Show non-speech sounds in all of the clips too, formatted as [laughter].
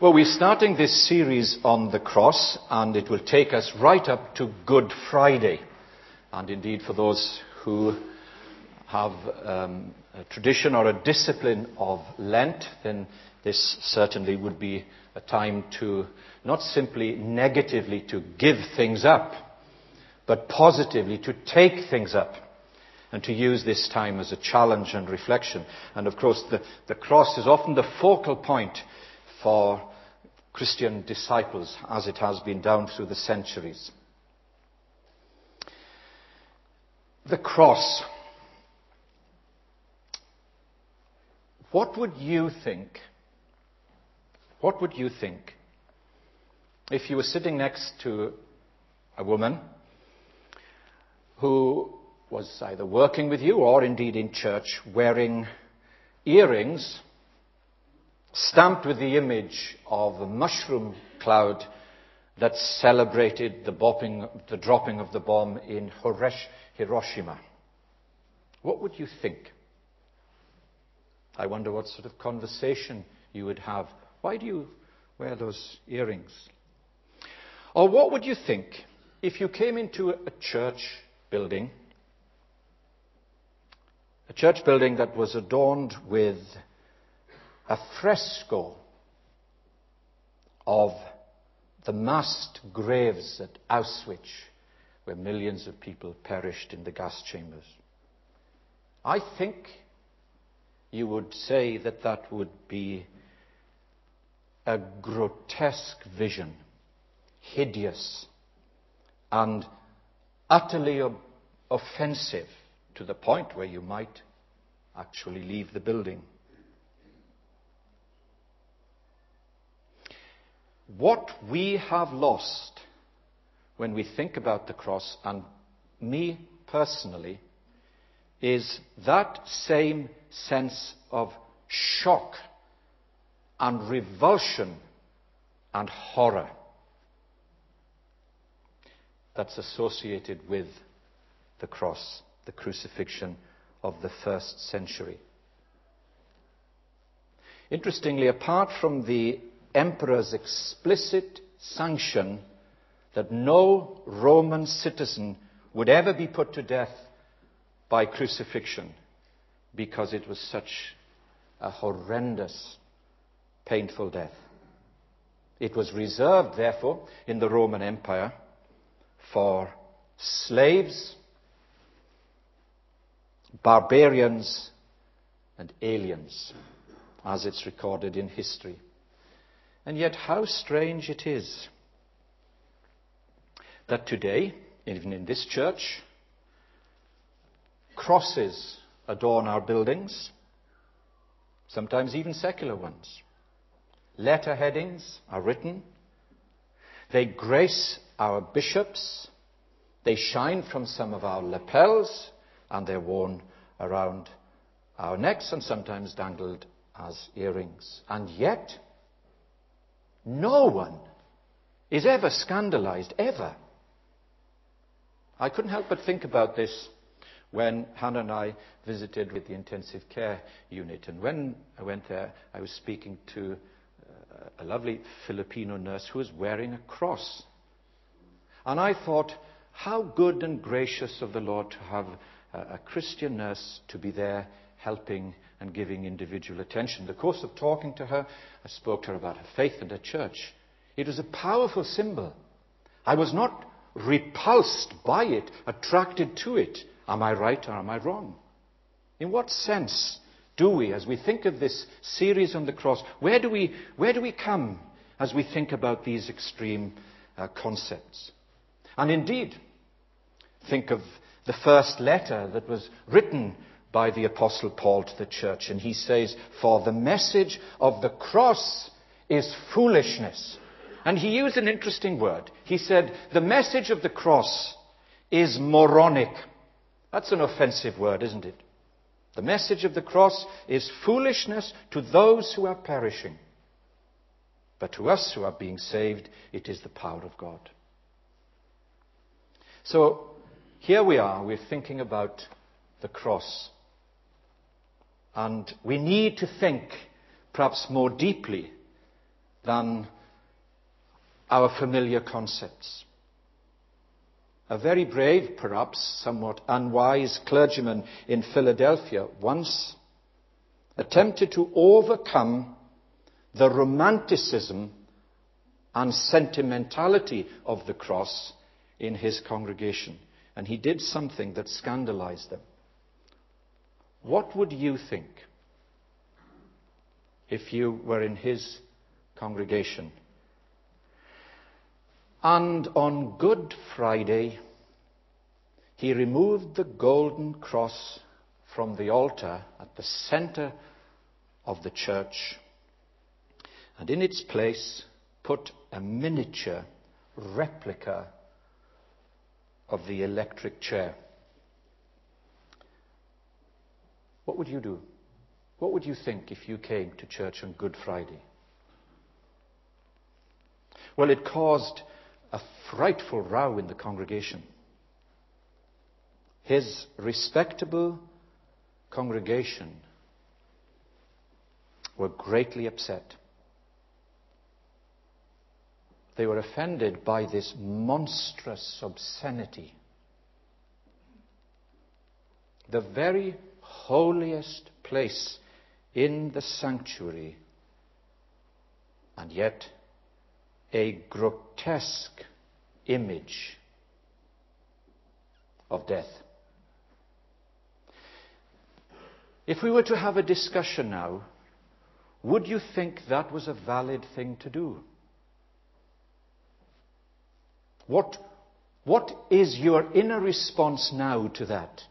Well, we're starting this series on the cross, and it will take us right up to Good Friday. And indeed, for those who have um, a tradition or a discipline of Lent, then this certainly would be a time to not simply negatively to give things up, but positively to take things up and to use this time as a challenge and reflection. And of course, the, the cross is often the focal point for Christian disciples as it has been down through the centuries. The cross. What would you think? What would you think if you were sitting next to a woman who was either working with you or indeed in church wearing earrings stamped with the image of a mushroom cloud that celebrated the, bopping, the dropping of the bomb in Hiroshima. What would you think? I wonder what sort of conversation you would have. Why do you wear those earrings? Or what would you think if you came into a church building, a church building that was adorned with a fresco of the massed graves at Auschwitz, where millions of people perished in the gas chambers. I think you would say that that would be a grotesque vision, hideous, and utterly offensive to the point where you might actually leave the building. What we have lost when we think about the cross, and me personally, is that same sense of shock and revulsion and horror that's associated with the cross, the crucifixion of the first century. Interestingly, apart from the emperor's explicit sanction that no Roman citizen would ever be put to death by crucifixion because it was such a horrendous, painful death. It was reserved, therefore, in the Roman Empire for slaves, barbarians, and aliens, as it's recorded in history. And yet, how strange it is that today, even in this church, crosses adorn our buildings, sometimes even secular ones. Letter headings are written. They grace our bishops. They shine from some of our lapels, and they're worn around our necks and sometimes dangled as earrings. And yet, no one is ever scandalized, ever. I couldn't help but think about this when Hannah and I visited with the intensive care unit. And when I went there, I was speaking to uh, a lovely Filipino nurse who was wearing a cross. And I thought, how good and gracious of the Lord to have a Christian nurse to be there helping and giving individual attention. In the course of talking to her, I spoke to her about her faith and her church. It was a powerful symbol. I was not repulsed by it, attracted to it. Am I right or am I wrong? In what sense do we, as we think of this series on the cross, where do we, where do we come as we think about these extreme uh, concepts? And indeed, think of the first letter that was written by the Apostle Paul to the church. And he says, For the message of the cross is foolishness. And he used an interesting word. He said, The message of the cross is moronic. That's an offensive word, isn't it? The message of the cross is foolishness to those who are perishing. But to us who are being saved, it is the power of God. So here we are, we're thinking about the cross. And we need to think perhaps more deeply than our familiar concepts. A very brave, perhaps somewhat unwise clergyman in Philadelphia once attempted to overcome the romanticism and sentimentality of the cross in his congregation. And he did something that scandalized them. What would you think if you were in his congregation and on Good Friday, he removed the golden cross from the altar at the center of the church and in its place put a miniature replica of the electric chair. What would you do? What would you think if you came to church on Good Friday? Well, it caused a frightful row in the congregation. His respectable congregation were greatly upset. They were offended by this monstrous obscenity. The very holiest place in the sanctuary, and yet a grotesque image of death. If we were to have a discussion now, would you think that was a valid thing to do? What, what is your inner response now to that?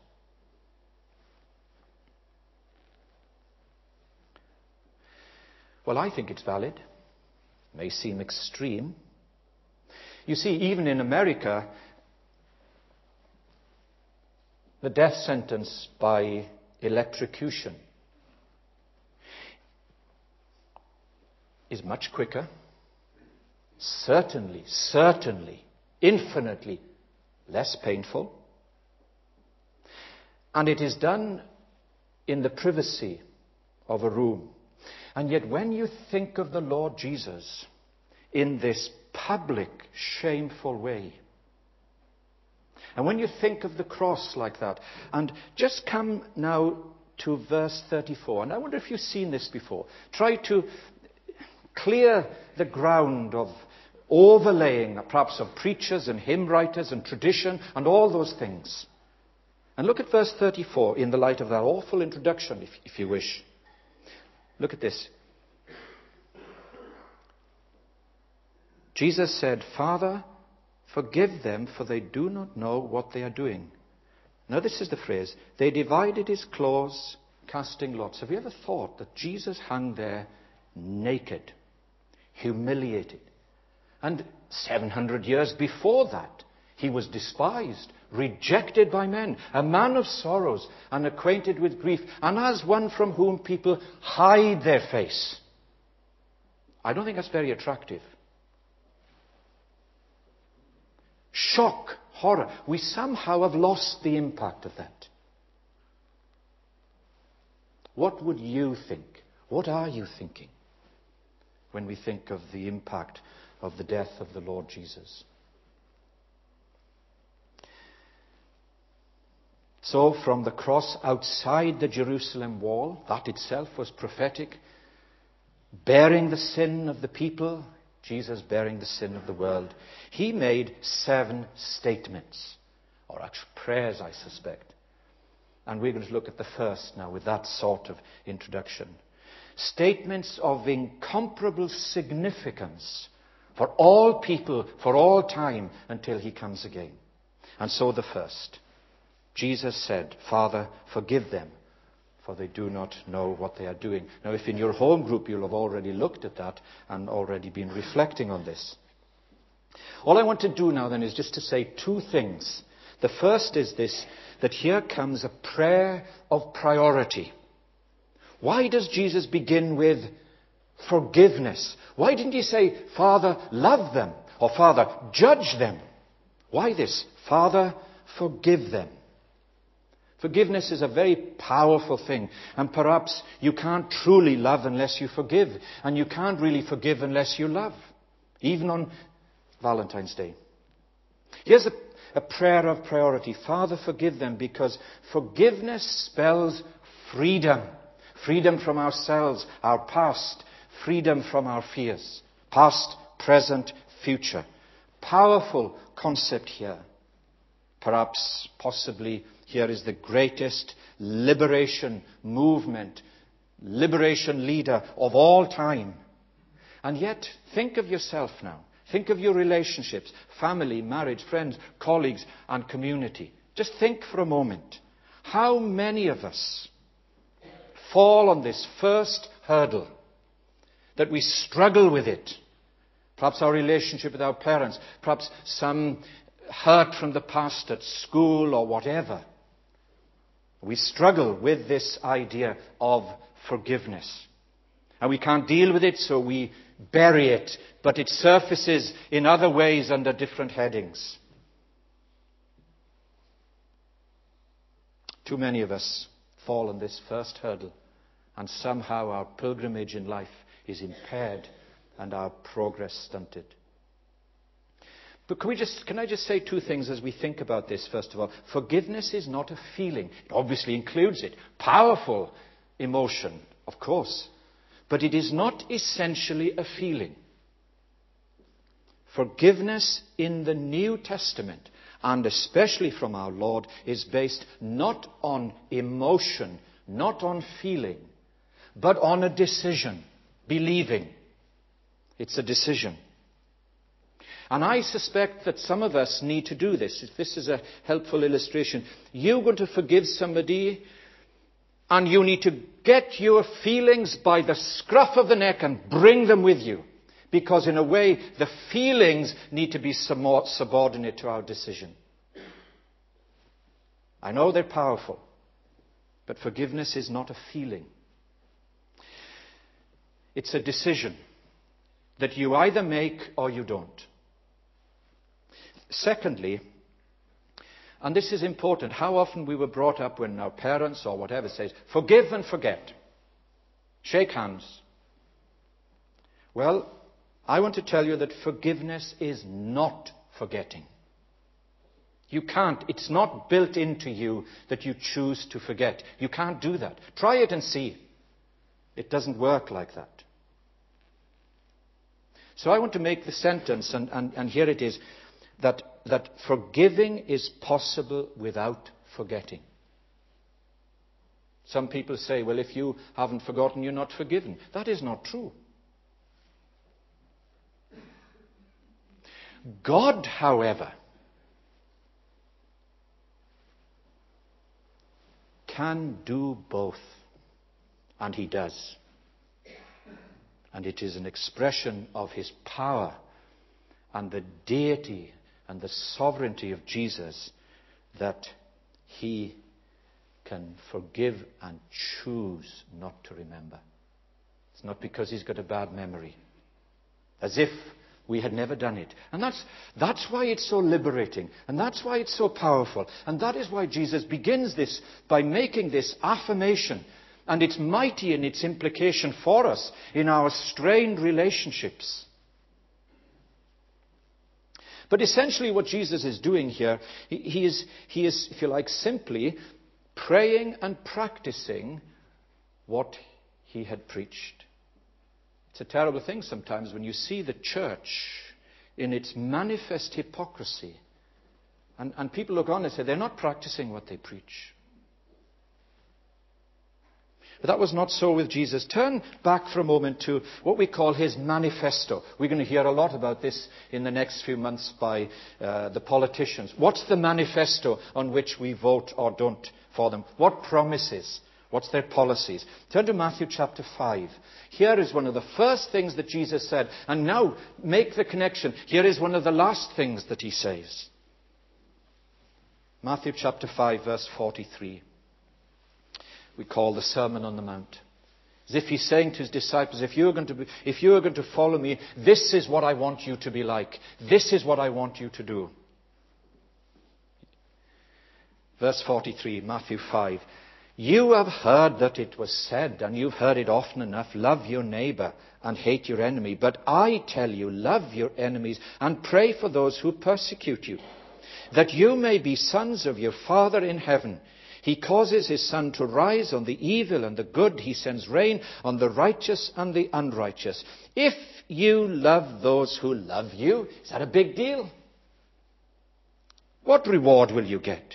Well, I think it's valid It may seem extreme. You see, even in America, the death sentence by electrocution is much quicker, certainly, certainly, infinitely less painful, and it is done in the privacy of a room. And yet, when you think of the Lord Jesus in this public, shameful way, and when you think of the cross like that, and just come now to verse 34, and I wonder if you've seen this before. Try to clear the ground of overlaying, perhaps, of preachers and hymn writers and tradition and all those things. And look at verse 34 in the light of that awful introduction, if, if you wish. Look at this. Jesus said, Father, forgive them, for they do not know what they are doing. Now, this is the phrase they divided his clothes, casting lots. Have you ever thought that Jesus hung there naked, humiliated? And 700 years before that, he was despised, rejected by men, a man of sorrows and acquainted with grief, and as one from whom people hide their face. I don't think that's very attractive. Shock, horror. We somehow have lost the impact of that. What would you think? What are you thinking when we think of the impact of the death of the Lord Jesus? So, from the cross outside the Jerusalem wall, that itself was prophetic, bearing the sin of the people, Jesus bearing the sin of the world, he made seven statements, or actual prayers, I suspect. And we're going to look at the first now with that sort of introduction. Statements of incomparable significance for all people, for all time, until he comes again. And so the first. Jesus said, Father, forgive them, for they do not know what they are doing. Now, if in your home group you'll have already looked at that and already been reflecting on this. All I want to do now then is just to say two things. The first is this, that here comes a prayer of priority. Why does Jesus begin with forgiveness? Why didn't he say, Father, love them, or Father, judge them? Why this? Father, forgive them. Forgiveness is a very powerful thing. And perhaps you can't truly love unless you forgive. And you can't really forgive unless you love. Even on Valentine's Day. Here's a, a prayer of priority. Father, forgive them because forgiveness spells freedom. Freedom from ourselves, our past. Freedom from our fears. Past, present, future. Powerful concept here. Perhaps, possibly, here is the greatest liberation movement, liberation leader of all time. And yet, think of yourself now. Think of your relationships, family, marriage, friends, colleagues, and community. Just think for a moment. How many of us fall on this first hurdle? That we struggle with it. Perhaps our relationship with our parents, perhaps some hurt from the past at school or whatever. We struggle with this idea of forgiveness. And we can't deal with it, so we bury it, but it surfaces in other ways under different headings. Too many of us fall on this first hurdle, and somehow our pilgrimage in life is impaired and our progress stunted. But can, we just, can I just say two things as we think about this, first of all? Forgiveness is not a feeling. It obviously includes it. Powerful emotion, of course. But it is not essentially a feeling. Forgiveness in the New Testament, and especially from our Lord, is based not on emotion, not on feeling, but on a decision, believing. It's a decision. And I suspect that some of us need to do this. This is a helpful illustration, you're going to forgive somebody and you need to get your feelings by the scruff of the neck and bring them with you. Because in a way, the feelings need to be somewhat subordinate to our decision. I know they're powerful, but forgiveness is not a feeling. It's a decision that you either make or you don't. Secondly, and this is important, how often we were brought up when our parents or whatever says, forgive and forget. Shake hands. Well, I want to tell you that forgiveness is not forgetting. You can't. It's not built into you that you choose to forget. You can't do that. Try it and see. It doesn't work like that. So I want to make the sentence, and, and, and here it is that, that forgiving is possible without forgetting. Some people say, well, if you haven't forgotten, you're not forgiven. That is not true. God, however, can do both. And He does. And it is an expression of His power and the deity and the sovereignty of Jesus that he can forgive and choose not to remember. It's not because he's got a bad memory. As if we had never done it. And that's, that's why it's so liberating. And that's why it's so powerful. And that is why Jesus begins this by making this affirmation. And it's mighty in its implication for us in our strained relationships. But essentially, what Jesus is doing here, he, he, is, he is, if you like, simply praying and practicing what he had preached. It's a terrible thing sometimes when you see the church in its manifest hypocrisy. And, and people look on and say they're not practicing what they preach. But that was not so with Jesus. Turn back for a moment to what we call his manifesto. We're going to hear a lot about this in the next few months by uh, the politicians. What's the manifesto on which we vote or don't for them? What promises? What's their policies? Turn to Matthew chapter 5. Here is one of the first things that Jesus said. And now make the connection. Here is one of the last things that he says. Matthew chapter 5, verse 43 we call the Sermon on the Mount. As if he's saying to his disciples, if you're, going to be, if you're going to follow me, this is what I want you to be like. This is what I want you to do. Verse 43, Matthew 5. You have heard that it was said, and you've heard it often enough, love your neighbor and hate your enemy. But I tell you, love your enemies and pray for those who persecute you, that you may be sons of your Father in heaven. He causes his sun to rise on the evil and the good. He sends rain on the righteous and the unrighteous. If you love those who love you, is that a big deal? What reward will you get?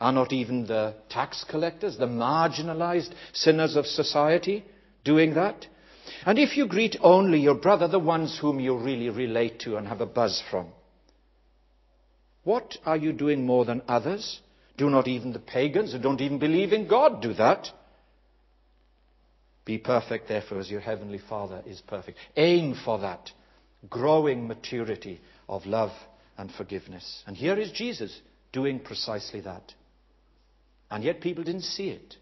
Are not even the tax collectors, the marginalized sinners of society, doing that? And if you greet only your brother, the ones whom you really relate to and have a buzz from, what are you doing more than others? Do not even the pagans who don't even believe in God do that? Be perfect, therefore, as your heavenly Father is perfect. Aim for that growing maturity of love and forgiveness. And here is Jesus doing precisely that. And yet people didn't see it.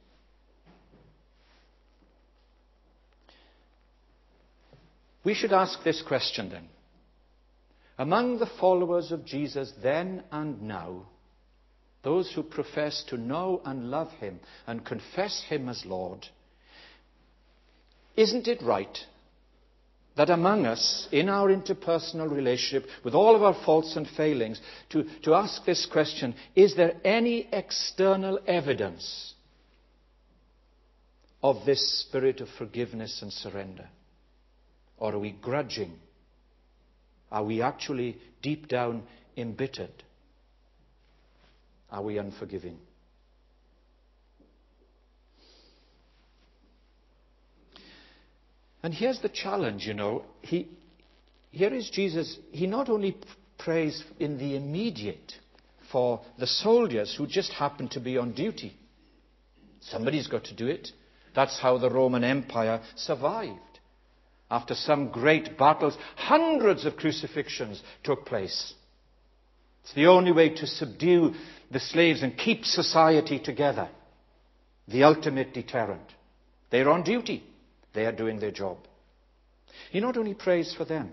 We should ask this question then. Among the followers of Jesus then and now, those who profess to know and love him and confess him as Lord, isn't it right that among us, in our interpersonal relationship, with all of our faults and failings, to, to ask this question is there any external evidence of this spirit of forgiveness and surrender? Or are we grudging? Are we actually deep down embittered? Are we unforgiving? And here's the challenge, you know. He, here is Jesus. He not only prays in the immediate for the soldiers who just happen to be on duty. Somebody's got to do it. That's how the Roman Empire survived. After some great battles, hundreds of crucifixions took place. It's the only way to subdue the slaves and keep society together. The ultimate deterrent. They're on duty. They are doing their job. He not only prays for them,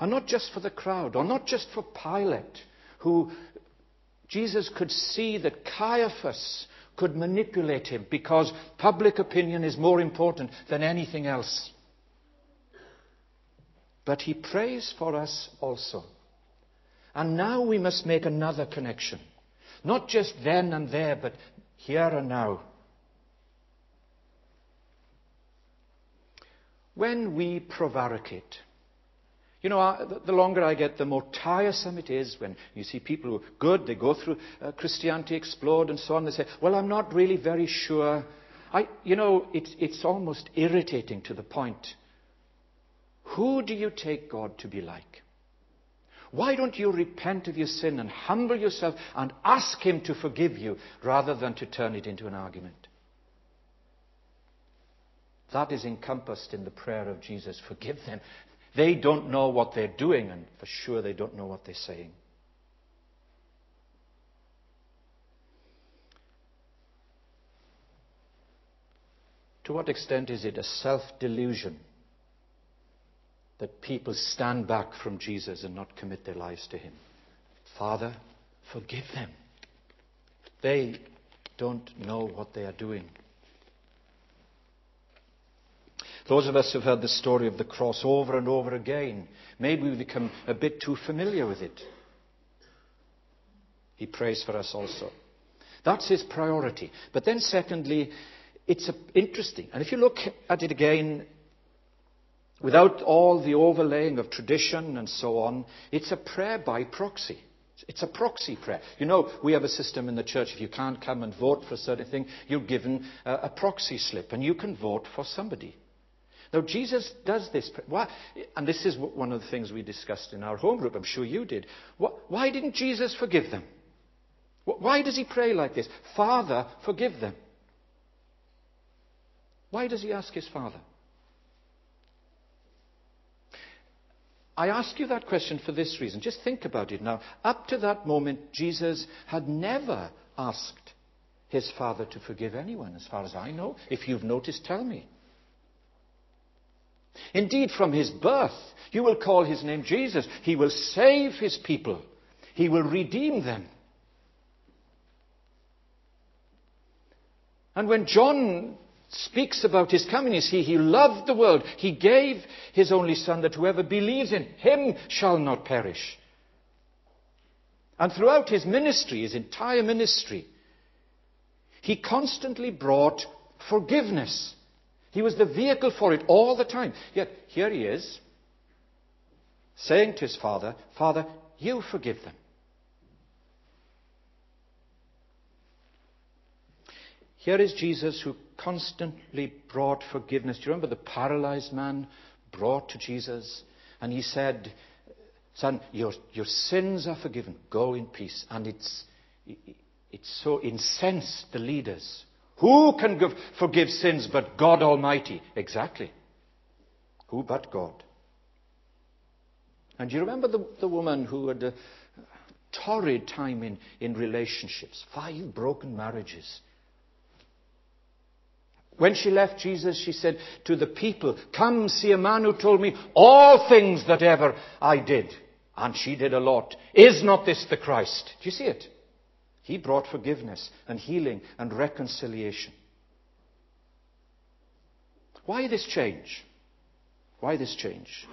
and not just for the crowd, or not just for Pilate, who Jesus could see that Caiaphas could manipulate him because public opinion is more important than anything else. But he prays for us also. And now we must make another connection. Not just then and there, but here and now. When we prevaricate, you know, the longer I get, the more tiresome it is when you see people who are good, they go through uh, Christianity Explored and so on. They say, Well, I'm not really very sure. I, you know, it's, it's almost irritating to the point. Who do you take God to be like? Why don't you repent of your sin and humble yourself and ask Him to forgive you rather than to turn it into an argument? That is encompassed in the prayer of Jesus forgive them. They don't know what they're doing, and for sure they don't know what they're saying. To what extent is it a self delusion that people stand back from Jesus and not commit their lives to Him? Father, forgive them. They don't know what they are doing. Those of us who've heard the story of the cross over and over again, maybe we've become a bit too familiar with it. He prays for us also. That's his priority. But then, secondly, it's interesting. And if you look at it again, without all the overlaying of tradition and so on, it's a prayer by proxy. It's a proxy prayer. You know, we have a system in the church. If you can't come and vote for a certain thing, you're given a, a proxy slip and you can vote for somebody. Now, Jesus does this. Why? And this is one of the things we discussed in our home group. I'm sure you did. Why didn't Jesus forgive them? Why does he pray like this? Father, forgive them. Why does he ask his Father? I ask you that question for this reason. Just think about it now. Up to that moment, Jesus had never asked his Father to forgive anyone, as far as I know. If you've noticed, tell me. Indeed, from his birth, you will call his name Jesus. He will save his people, he will redeem them. And when John speaks about his coming, he loved the world. He gave his only Son that whoever believes in him shall not perish. And throughout his ministry, his entire ministry, he constantly brought forgiveness. He was the vehicle for it all the time. Yet here he is, saying to his father, Father, you forgive them. Here is Jesus who constantly brought forgiveness. Do you remember the paralyzed man brought to Jesus? And he said, Son, your, your sins are forgiven. Go in peace. And it's, it's so incensed the leaders. Who can give, forgive sins but God Almighty? Exactly. Who but God? And do you remember the, the woman who had a torrid time in, in relationships? Five broken marriages. When she left Jesus, she said to the people, Come see a man who told me all things that ever I did. And she did a lot. Is not this the Christ? Do you see it? He brought forgiveness and healing and reconciliation. Why this change? Why this change?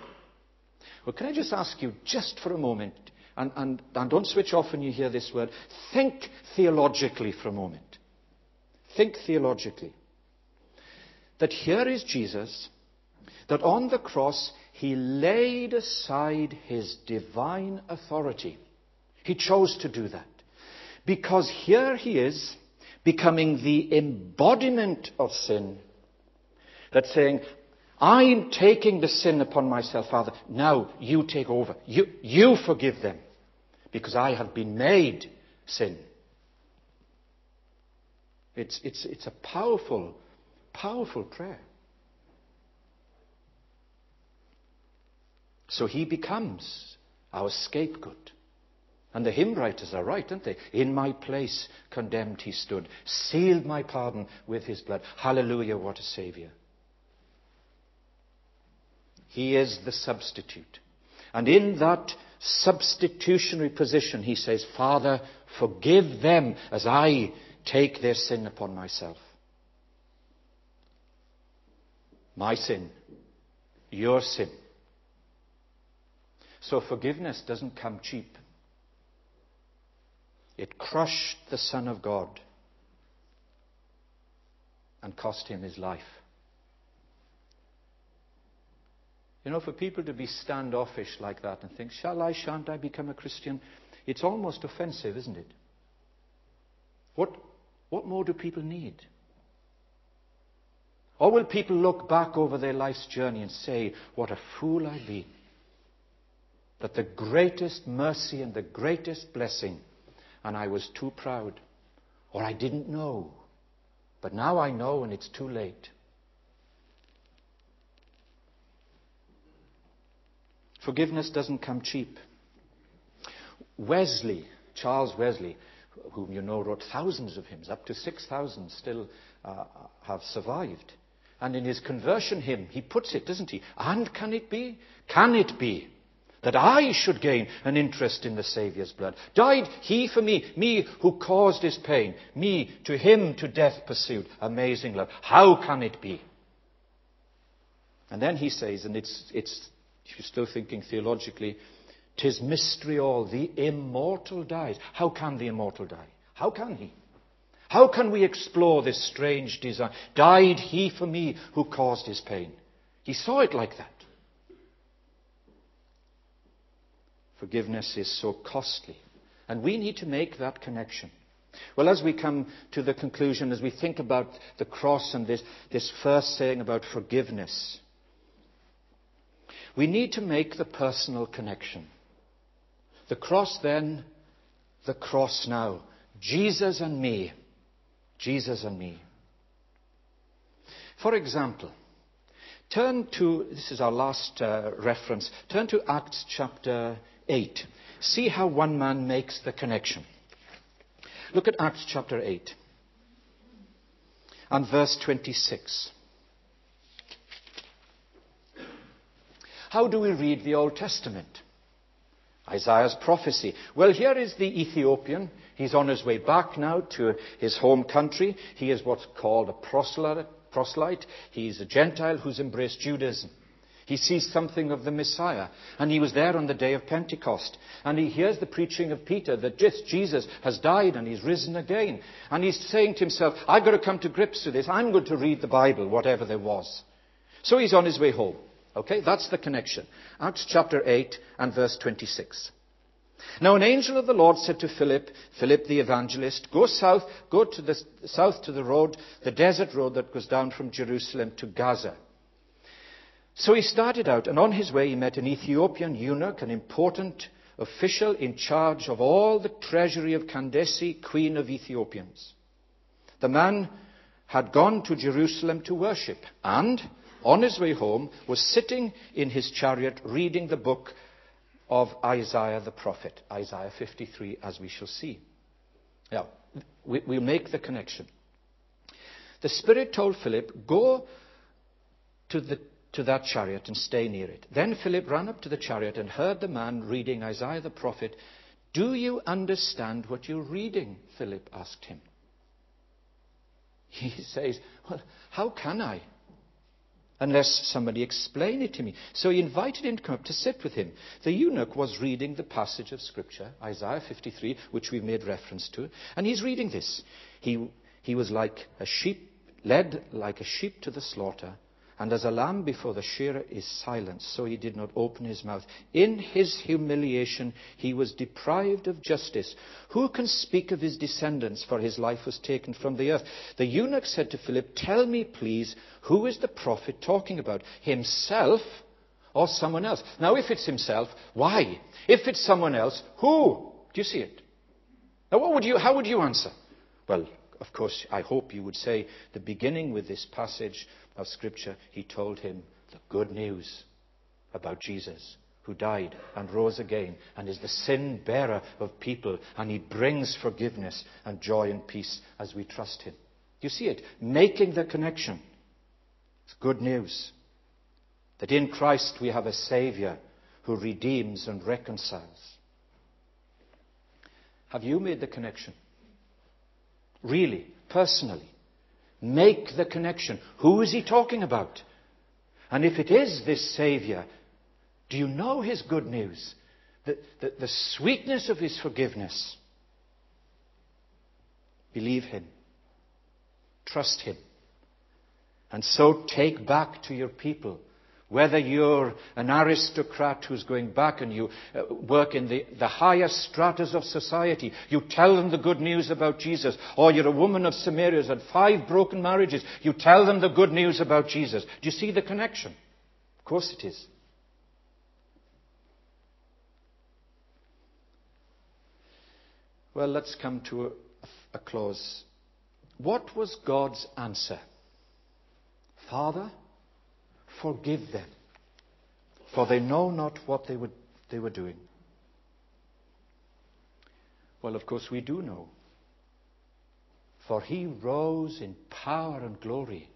Well, can I just ask you, just for a moment, and, and, and don't switch off when you hear this word, think theologically for a moment. Think theologically that here is Jesus, that on the cross he laid aside his divine authority. He chose to do that. Because here he is, becoming the embodiment of sin, That's saying, I'm taking the sin upon myself, Father. Now you take over. You, you forgive them. Because I have been made sin. It's, it's, it's a powerful Powerful prayer. So he becomes our scapegoat. And the hymn writers are right, aren't they? In my place condemned he stood, sealed my pardon with his blood. Hallelujah, what a Saviour. He is the substitute. And in that substitutionary position, he says, Father, forgive them as I take their sin upon myself. My sin, your sin. So forgiveness doesn't come cheap. It crushed the Son of God and cost him his life. You know, for people to be standoffish like that and think, shall I, shan't I become a Christian? It's almost offensive, isn't it? What, what more do people need? Or will people look back over their life's journey and say, What a fool I've been? That the greatest mercy and the greatest blessing, and I was too proud, or I didn't know. But now I know, and it's too late. Forgiveness doesn't come cheap. Wesley, Charles Wesley, whom you know wrote thousands of hymns, up to 6,000 still uh, have survived. And in his conversion hymn, he puts it, doesn't he? And can it be? Can it be that I should gain an interest in the Saviour's blood? Died he for me, me who caused his pain, me to him to death pursued. Amazing love. How can it be? And then he says, and it's, it's if you're still thinking theologically, tis mystery all, the immortal dies. How can the immortal die? How can he? How can we explore this strange design? Died he for me who caused his pain? He saw it like that. Forgiveness is so costly. And we need to make that connection. Well, as we come to the conclusion, as we think about the cross and this, this first saying about forgiveness, we need to make the personal connection. The cross then, the cross now. Jesus and me. Jesus and me. For example, turn to, this is our last uh, reference, turn to Acts chapter 8. See how one man makes the connection. Look at Acts chapter 8 and verse 26. How do we read the Old Testament? Isaiah's prophecy. Well, here is the Ethiopian He's on his way back now to his home country. He is what's called a proselyte. He's a Gentile who's embraced Judaism. He sees something of the Messiah. And he was there on the day of Pentecost. And he hears the preaching of Peter that just Jesus has died and he's risen again. And he's saying to himself, I've got to come to grips with this. I'm going to read the Bible, whatever there was. So he's on his way home. Okay, that's the connection. Acts chapter 8 and verse 26. Now an angel of the Lord said to Philip, Philip the evangelist, go south, go to the south to the road, the desert road that goes down from Jerusalem to Gaza. So he started out, and on his way he met an Ethiopian eunuch, an important official in charge of all the treasury of Candace, queen of Ethiopians. The man had gone to Jerusalem to worship, and on his way home was sitting in his chariot reading the book of Isaiah the prophet, Isaiah 53, as we shall see. Now, we, we'll make the connection. The Spirit told Philip, Go to the to that chariot and stay near it. Then Philip ran up to the chariot and heard the man reading Isaiah the prophet. Do you understand what you're reading? Philip asked him. He [laughs] says, Well, how can I? Unless somebody explain it to me. So he invited him to come up to sit with him. The eunuch was reading the passage of Scripture, Isaiah 53, which we've made reference to, and he's reading this. He, he was like a sheep, led like a sheep to the slaughter and as a lamb before the shearer is silent, so he did not open his mouth. In his humiliation, he was deprived of justice. Who can speak of his descendants, for his life was taken from the earth? The eunuch said to Philip, Tell me, please, who is the prophet talking about? Himself or someone else? Now, if it's himself, why? If it's someone else, who? Do you see it? Now, what would you, how would you answer? Well, of course, I hope you would say the beginning with this passage of Scripture, he told him the good news about Jesus, who died and rose again and is the sin bearer of people, and he brings forgiveness and joy and peace as we trust him. You see it? Making the connection. It's good news that in Christ we have a Savior who redeems and reconciles. Have you made the connection? Really, personally? Make the connection. Who is he talking about? And if it is this Saviour, do you know his good news? The, the, the sweetness of his forgiveness. Believe him. Trust him. And so take back to your people whether you're an aristocrat who's going back and you uh, work in the, the highest stratas of society, you tell them the good news about Jesus. Or you're a woman of Samaria who's had five broken marriages, you tell them the good news about Jesus. Do you see the connection? Of course it is. Well, let's come to a, a close. What was God's answer? Father, Forgive them, for they know not what they were, they were doing. Well, of course, we do know. For he rose in power and glory.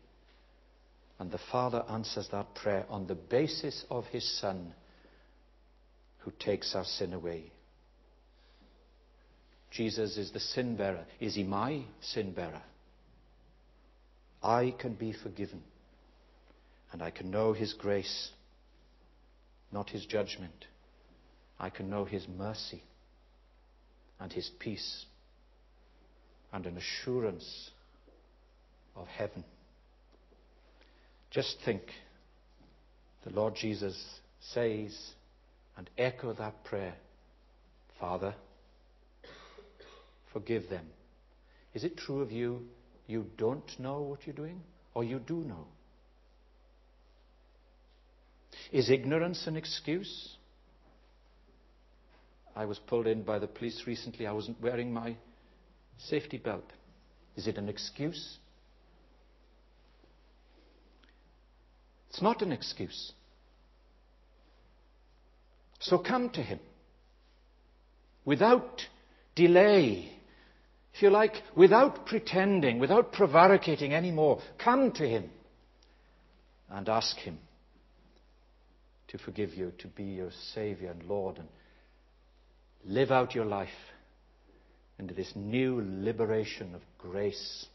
And the Father answers that prayer on the basis of his Son who takes our sin away. Jesus is the sin bearer. Is he my sin bearer? I can be forgiven. And I can know His grace, not His judgment. I can know His mercy and His peace and an assurance of heaven. Just think the Lord Jesus says and echo that prayer Father, forgive them. Is it true of you? You don't know what you're doing, or you do know? Is ignorance an excuse? I was pulled in by the police recently. I wasn't wearing my safety belt. Is it an excuse? It's not an excuse. So come to Him without delay, if you like, without pretending, without prevaricating anymore. Come to Him and ask Him to forgive you, to be your Savior and Lord, and live out your life into this new liberation of grace